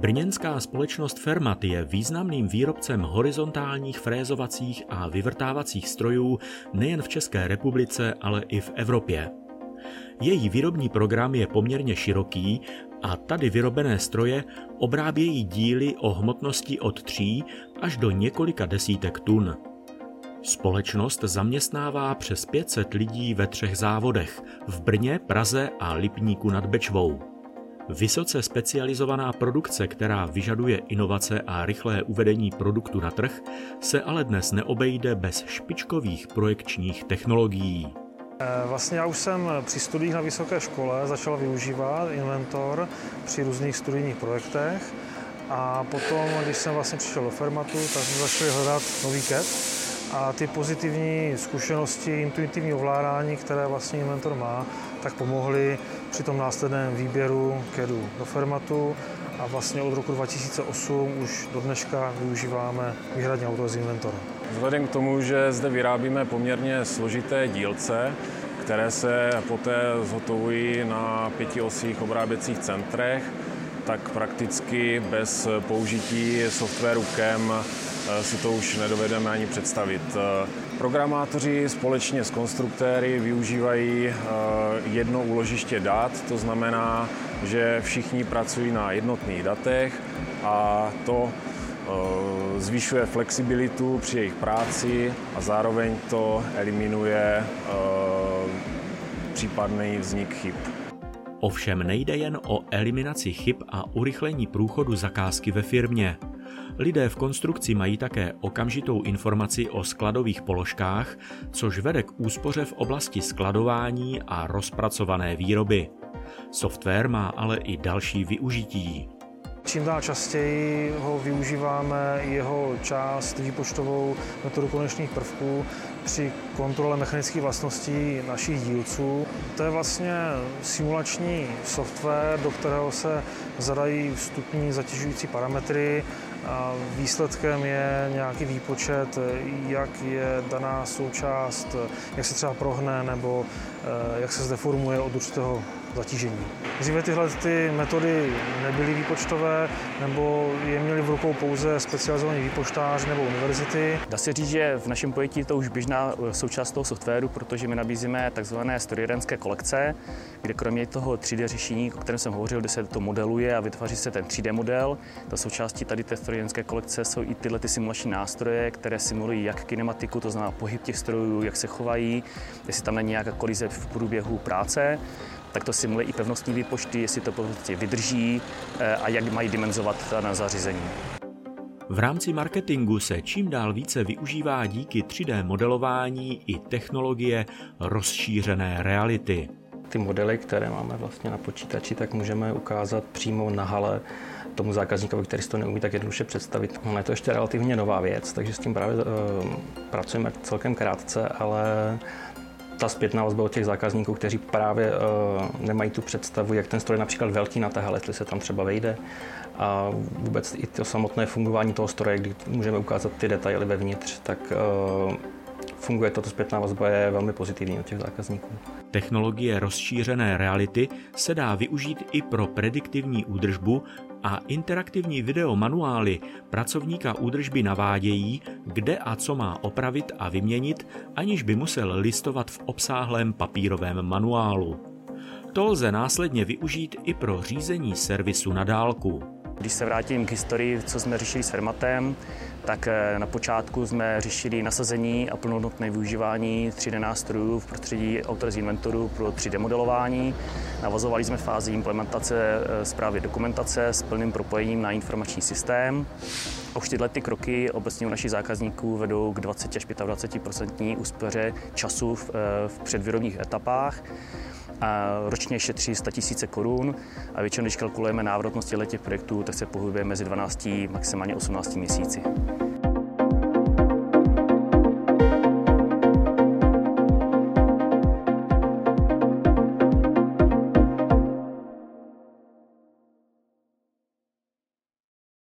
Brněnská společnost Fermat je významným výrobcem horizontálních frézovacích a vyvrtávacích strojů nejen v České republice, ale i v Evropě. Její výrobní program je poměrně široký a tady vyrobené stroje obrábějí díly o hmotnosti od 3 až do několika desítek tun. Společnost zaměstnává přes 500 lidí ve třech závodech v Brně, Praze a Lipníku nad Bečvou. Vysoce specializovaná produkce, která vyžaduje inovace a rychlé uvedení produktu na trh, se ale dnes neobejde bez špičkových projekčních technologií. Eh, vlastně já už jsem při studiích na vysoké škole začal využívat Inventor při různých studijních projektech a potom, když jsem vlastně přišel do Fermatu, tak jsme začali hledat nový CAD a ty pozitivní zkušenosti, intuitivní ovládání, které vlastně Inventor má, tak pomohly při tom následném výběru CADu do Fermatu a vlastně od roku 2008 už do dneška využíváme výhradně auto z Inventora. Vzhledem k tomu, že zde vyrábíme poměrně složité dílce, které se poté zhotovují na pětiosích obráběcích centrech, tak prakticky bez použití softwaru CAM eh, si to už nedovedeme ani představit. Eh, programátoři společně s konstruktéry využívají eh, jedno úložiště dat, to znamená, že všichni pracují na jednotných datech a to zvyšuje flexibilitu při jejich práci a zároveň to eliminuje případný vznik chyb. Ovšem nejde jen o eliminaci chyb a urychlení průchodu zakázky ve firmě. Lidé v konstrukci mají také okamžitou informaci o skladových položkách, což vede k úspoře v oblasti skladování a rozpracované výroby. Software má ale i další využití. Čím dál častěji ho využíváme jeho část výpočtovou metodu konečných prvků při kontrole mechanických vlastností našich dílců. To je vlastně simulační software, do kterého se zadají vstupní zatěžující parametry a výsledkem je nějaký výpočet, jak je daná součást, jak se třeba prohne nebo eh, jak se zdeformuje od určitého zatížení. Dříve tyhle ty metody nebyly výpočtové nebo je měli v rukou pouze specializovaní výpočtáři nebo univerzity. Dá se říct, že v našem pojetí to už běžná eh, součást toho softwaru, protože my nabízíme takzvané strojírenské kolekce, kde kromě toho 3D řešení, o kterém jsem hovořil, kde se to modeluje a vytváří se ten 3D model, ta součástí tady té strojírenské kolekce jsou i tyhle ty simulační nástroje, které simulují jak kinematiku, to znamená pohyb těch strojů, jak se chovají, jestli tam není nějaká kolize v průběhu práce, tak to simuluje i pevnostní výpočty, jestli to prostě vydrží eh, a jak mají dimenzovat na zařízení. V rámci marketingu se čím dál více využívá díky 3D modelování i technologie rozšířené reality. Ty modely, které máme vlastně na počítači, tak můžeme ukázat přímo na hale tomu zákazníkovi, který si to neumí tak jednoduše představit. No, je to ještě relativně nová věc, takže s tím právě uh, pracujeme celkem krátce, ale ta zpětná vazba od těch zákazníků, kteří právě uh, nemají tu představu, jak ten stroj je například velký na tahel, jestli se tam třeba vejde. A vůbec i to samotné fungování toho stroje, kdy můžeme ukázat ty detaily vevnitř, tak uh, funguje tato zpětná vazba je velmi pozitivní od těch zákazníků. Technologie rozšířené reality se dá využít i pro prediktivní údržbu a interaktivní video manuály pracovníka údržby navádějí, kde a co má opravit a vyměnit, aniž by musel listovat v obsáhlém papírovém manuálu. To lze následně využít i pro řízení servisu na dálku. Když se vrátím k historii, co jsme řešili s Fermatem, tak eh, na počátku jsme řešili nasazení a plnohodnotné využívání 3D nástrojů v prostředí Autores Inventoru pro 3D modelování. Navazovali jsme fázi implementace zprávy eh, dokumentace s plným propojením na informační systém. A už tyhle ty kroky obecně u našich zákazníků vedou k 20 až 25% úspoře času v, eh, v předvýrobních etapách a ročně šetří 100 000 korun a většinou, když kalkulujeme návratnost těch projektů, se pohybuje mezi 12 maximálně 18 měsíci.